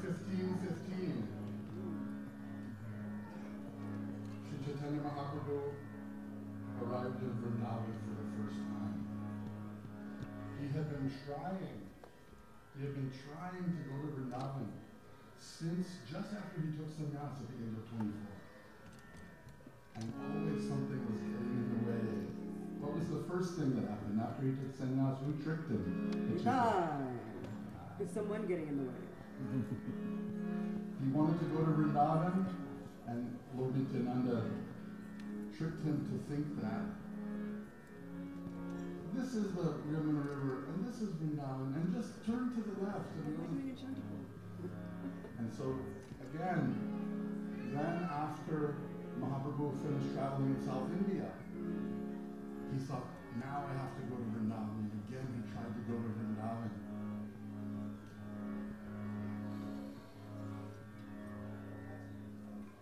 year 1515, Sri Chaitanya Mahaprabhu arrived in Vrindavan for the first time. He had been trying, he had been trying to go to Vrindavan since just after he took sannyas at the age of 24. And always something was getting in the way. What was the first thing that happened after he took sannyas? Who tricked him? Ah, is someone getting in the way? He wanted to go to Vrindavan, and Lord Nityananda tricked him to think that this is the Yamuna River, and this is Vrindavan, and just turn to the left. And, go- doing a chanticle? and so, again, then after Mahaprabhu finished traveling in South India, he thought, now I have to go to Vrindavan. And again, he tried to go to Vrindavan.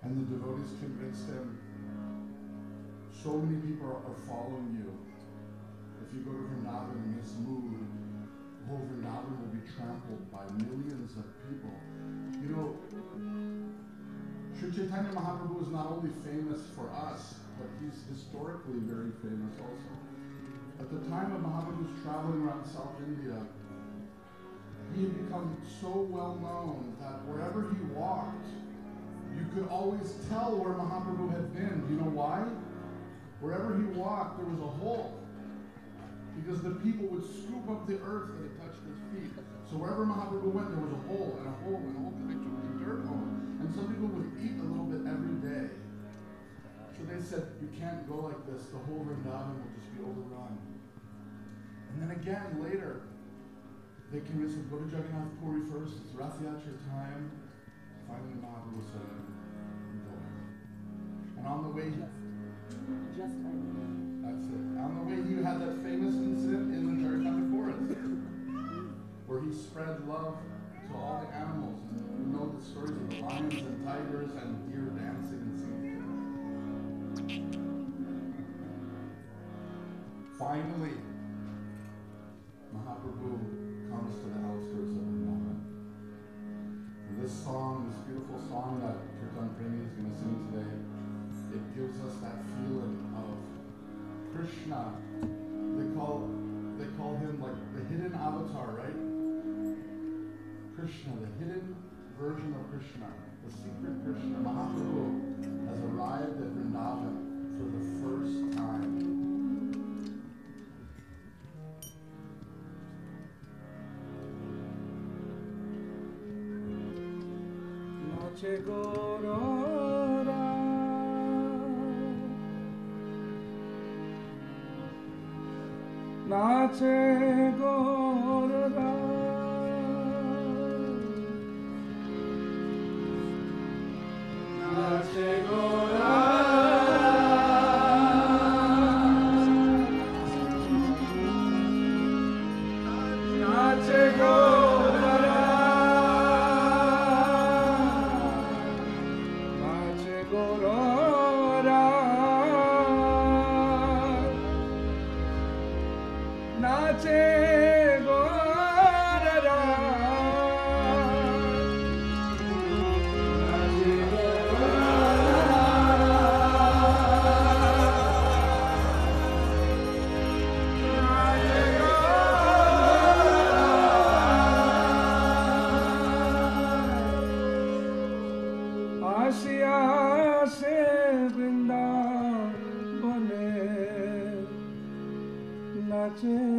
And the devotees convinced him, so many people are, following you. If you go to Vrindavan in this mood, whole Vrindavan will be trampled by millions of people. You know, Sri Chaitanya Mahaprabhu is not only famous for us, but he's historically very famous also. At the time of Mahaprabhu's traveling around South India, he had become so well known that wherever he walked, you could always tell where Mahaprabhu had been. Do you know why? Wherever he walked, there was a hole. Because the people would scoop up the earth that had touched his feet. So wherever Mahaprabhu went, there was a hole and a hole and a hole. Picture was a dirt hole. And some people would eat a little bit every day. So they said, you can't go like this. The whole Vrindavan will just be overrun. And then again, later, they convinced him, go to Jagannath Puri first. It's Rath time. Finally, Mahaprabhu said. And on the way, Just I. that's it. On the way, he had that famous incident in the Jharkhand forest where he spread love to all the animals. And you know the stories of the lions and tigers and deer dancing and singing. Finally, Mahaprabhu comes to the outskirts of Vrindavan. And this song, this beautiful song that Kirtan Premi is going to sing today, it gives us that feeling of Krishna. They call they call him like the hidden avatar, right? Krishna, the hidden version of Krishna, the secret Krishna, Mahaprabhu, has arrived at Vrindavan for the first time. নাচে Pater, go. watching.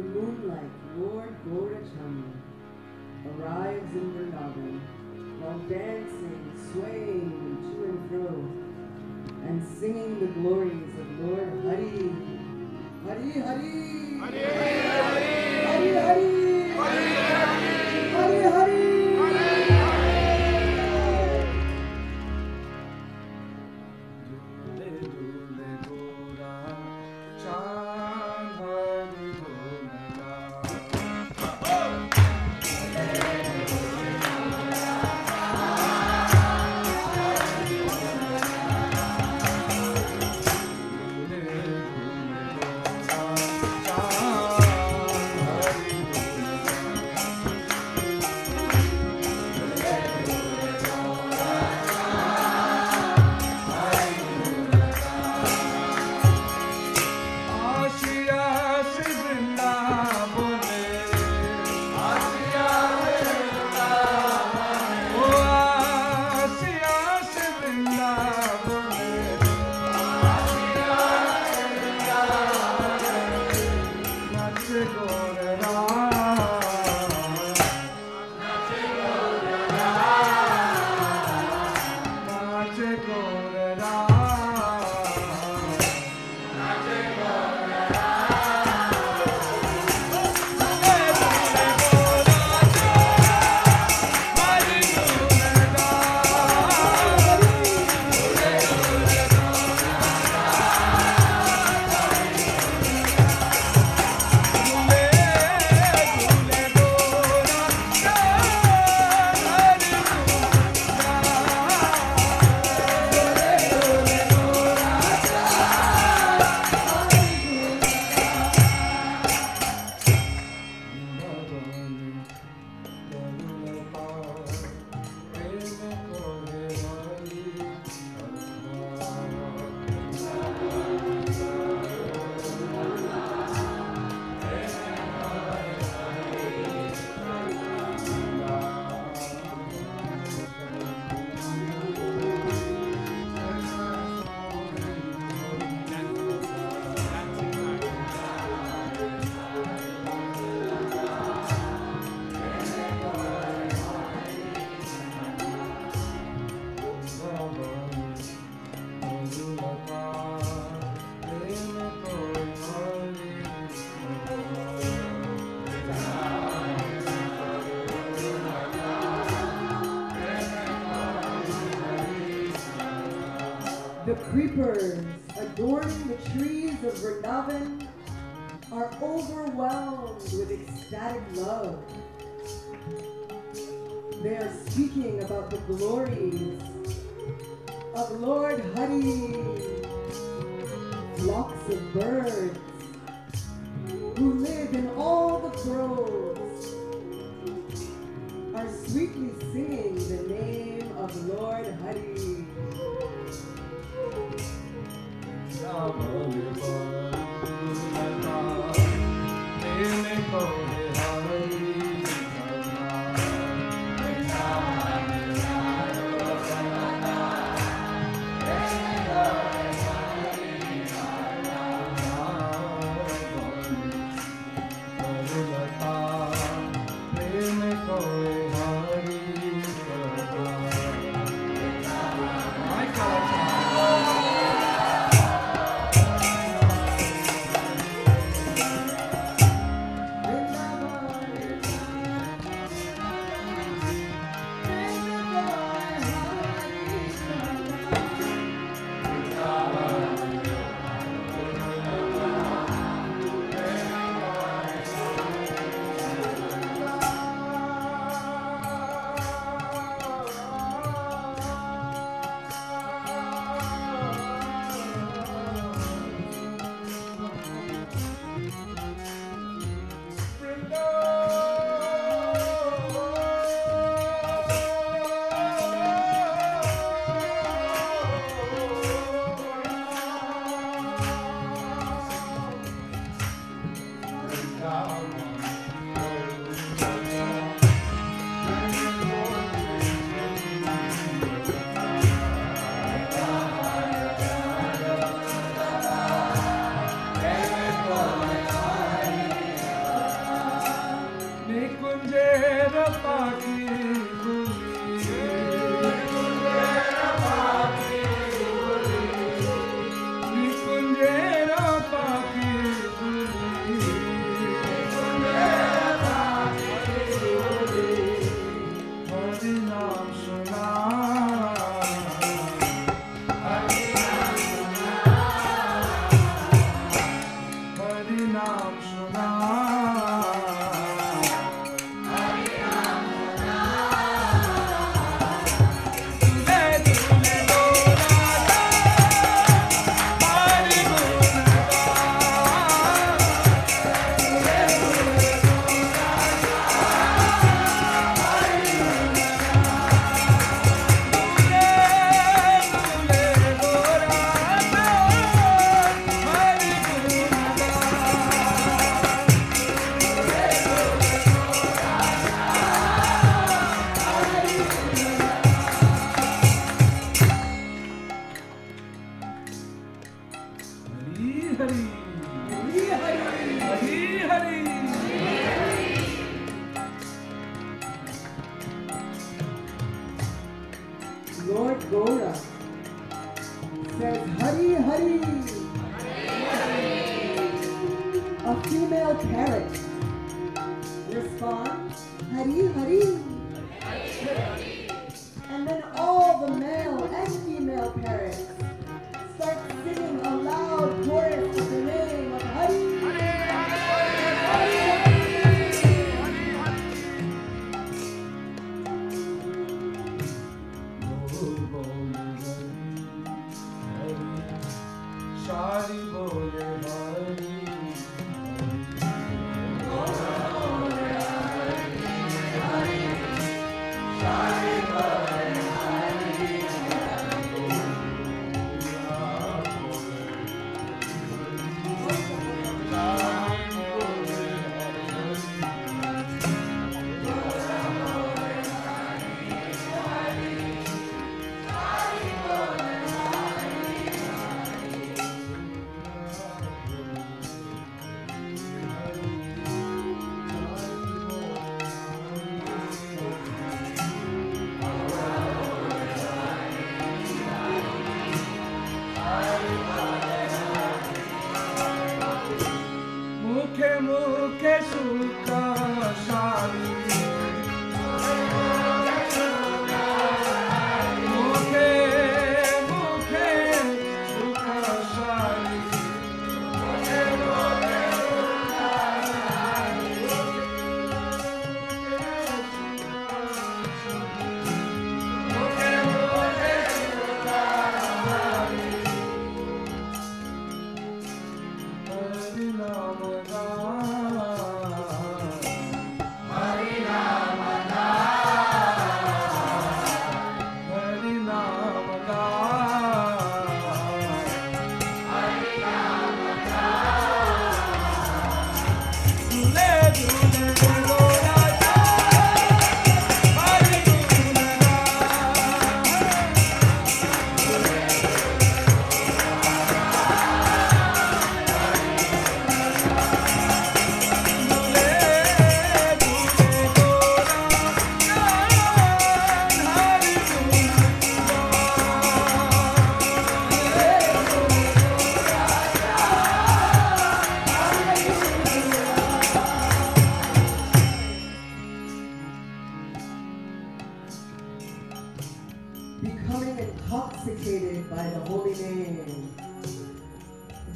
The moonlight, Lord Gaurachandra, arrives in Vrindavan while dancing, swaying to and fro, and singing the glories of Lord Hari. Hari Hari! Hari Hari! Hari Nach The creepers adorning the trees of Vrindavan are overwhelmed with ecstatic love. They are speaking about the glories of Lord Hari. respond, Hari Hari. And then all the male and female parrots start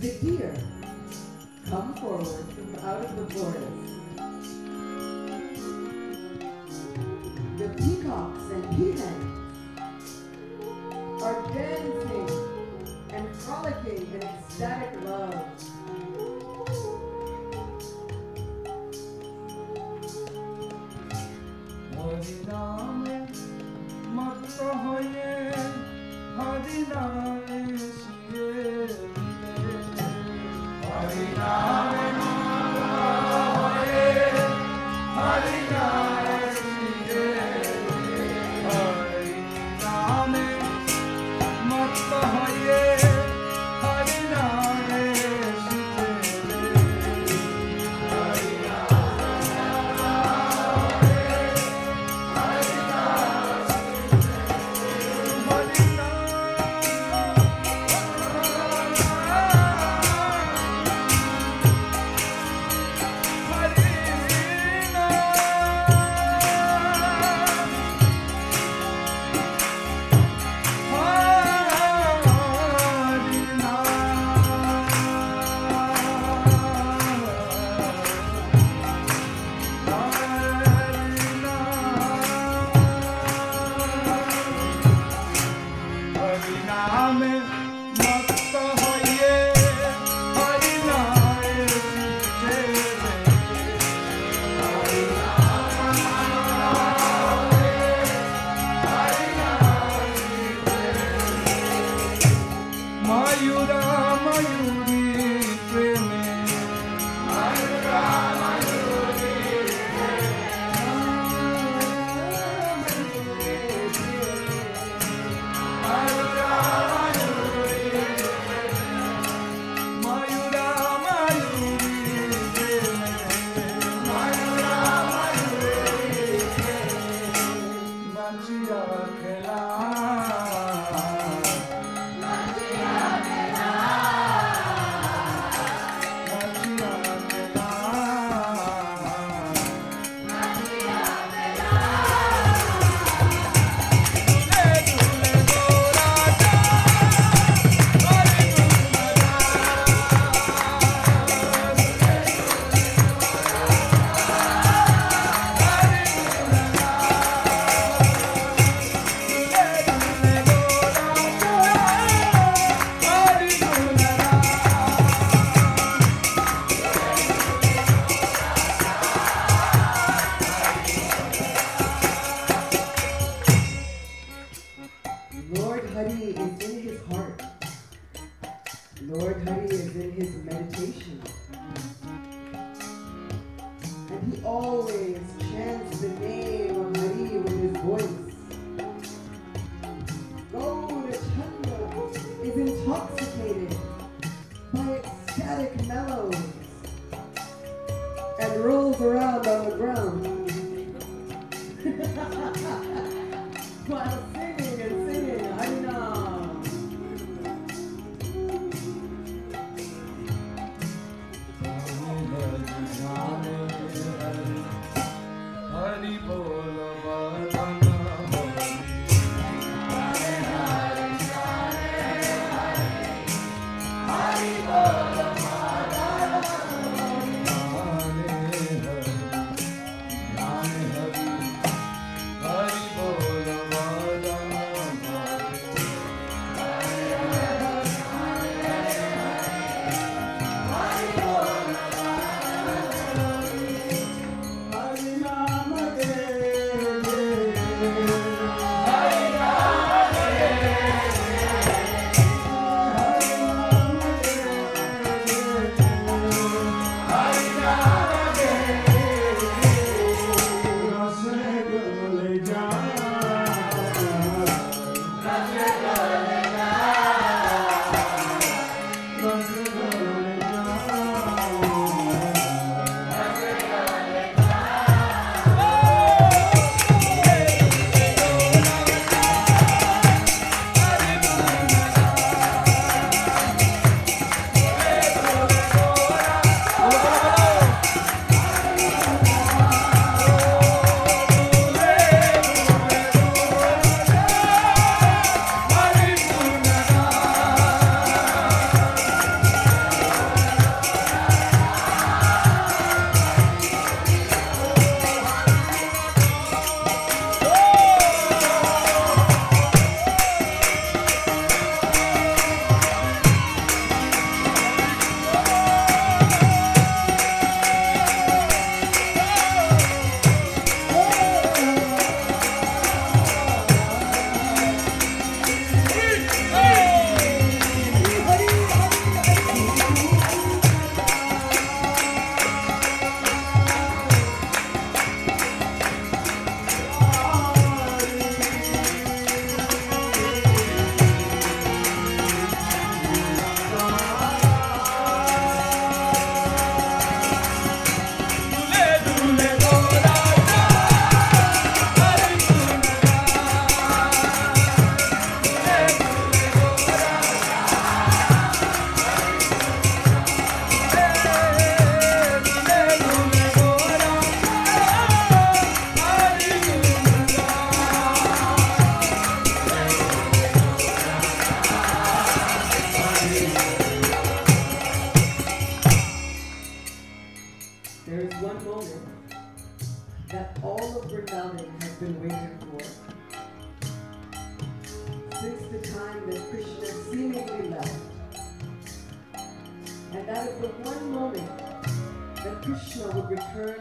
The deer come forward from out of the forest.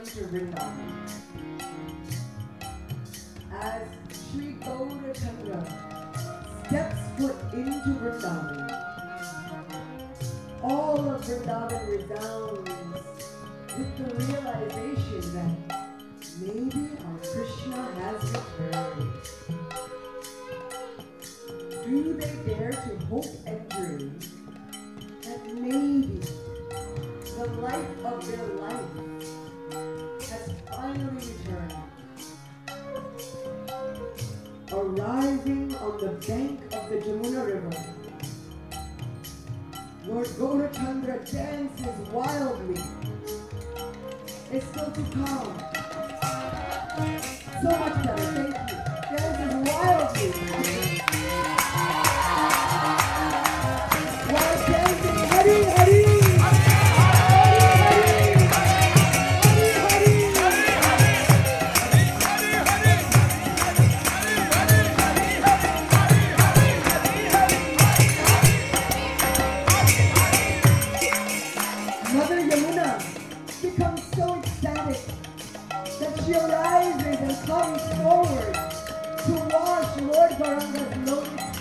return to Vrindavan. As Sri Gaurachandra steps foot into Vrindavan, all of Vrindavan resounds with the realization that maybe our Krishna has returned. Do they dare to hope and dream that maybe the life of their life finally returned, arising on the bank of the Jamuna River. Lord Gaurachandra dances wildly. It's still too calm. So much better, thank you. Dances wildly. Arises and comes forward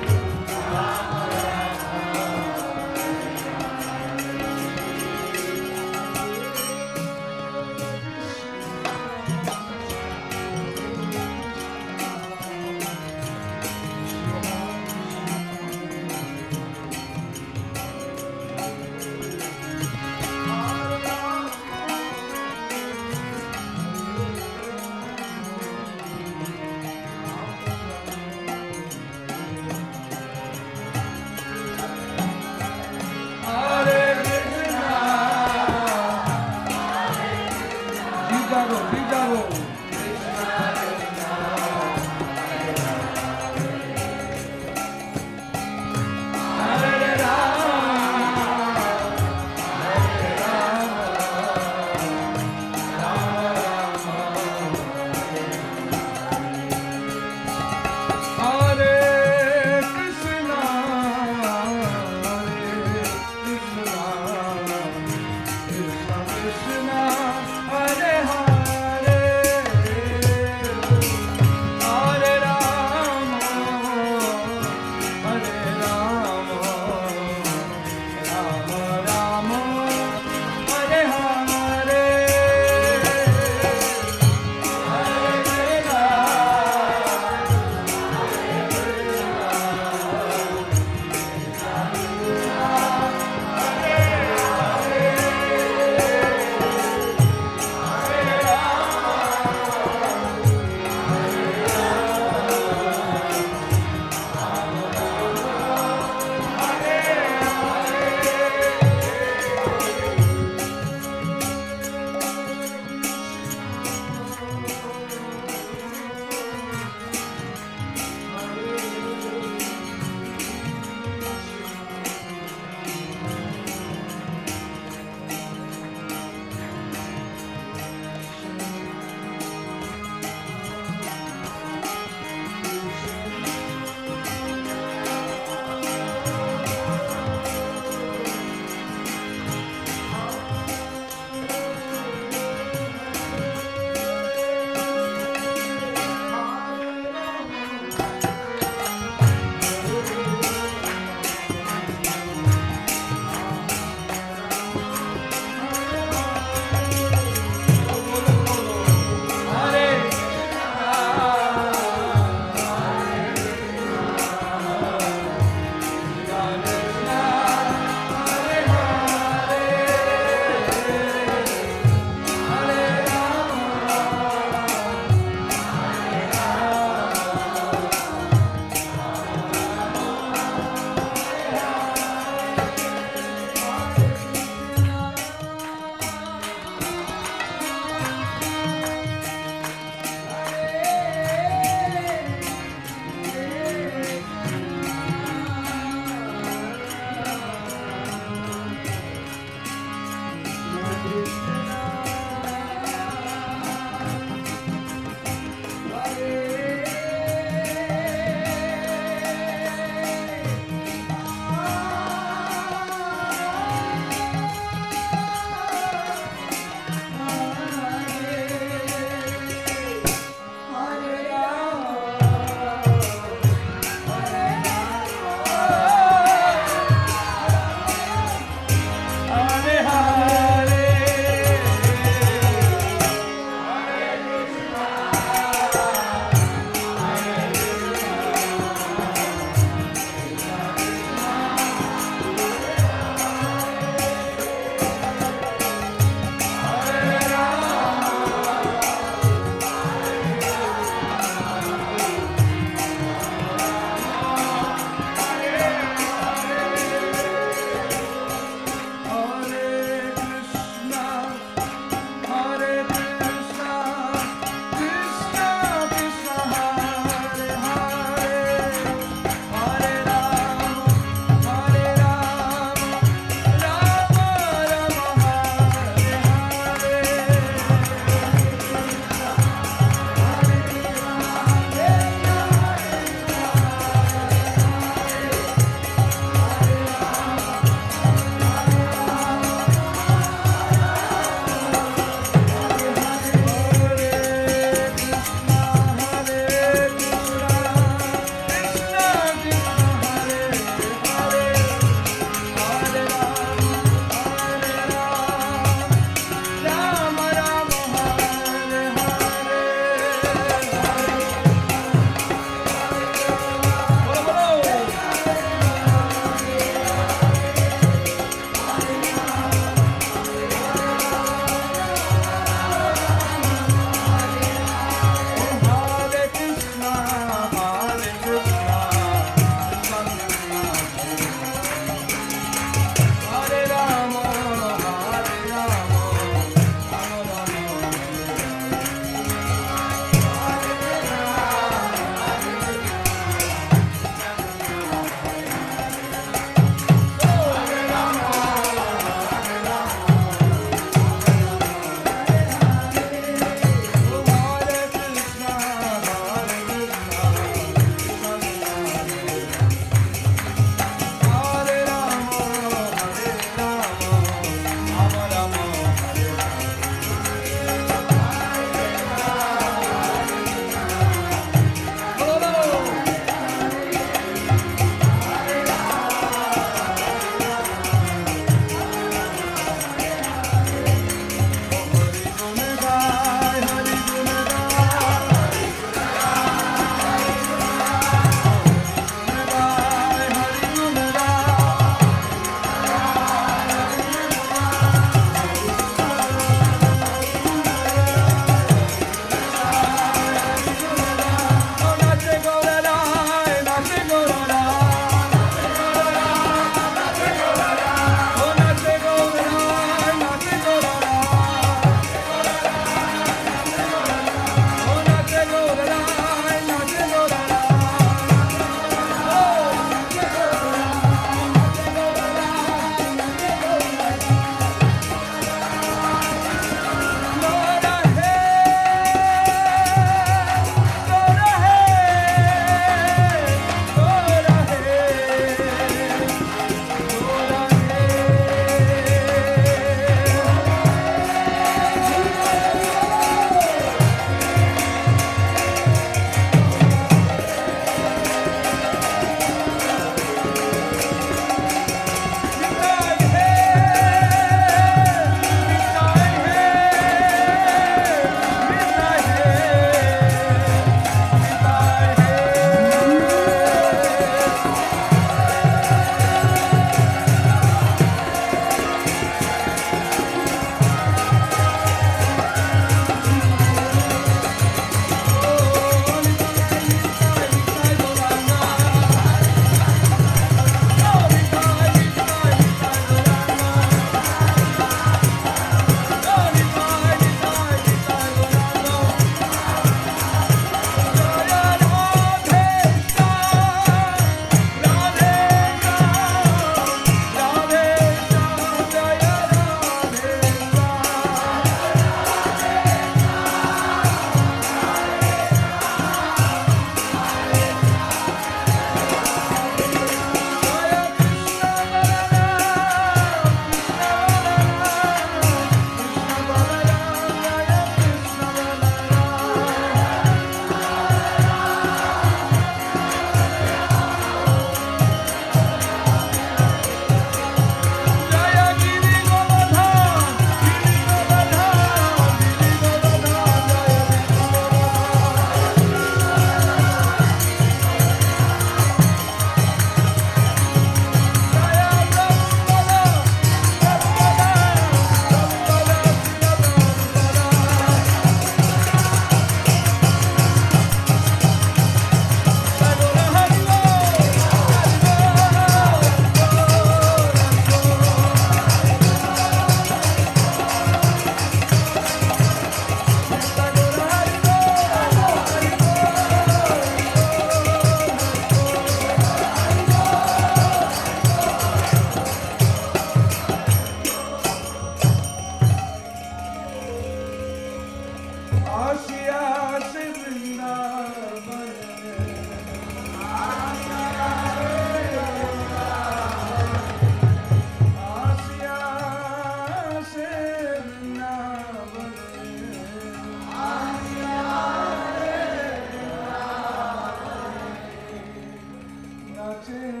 touching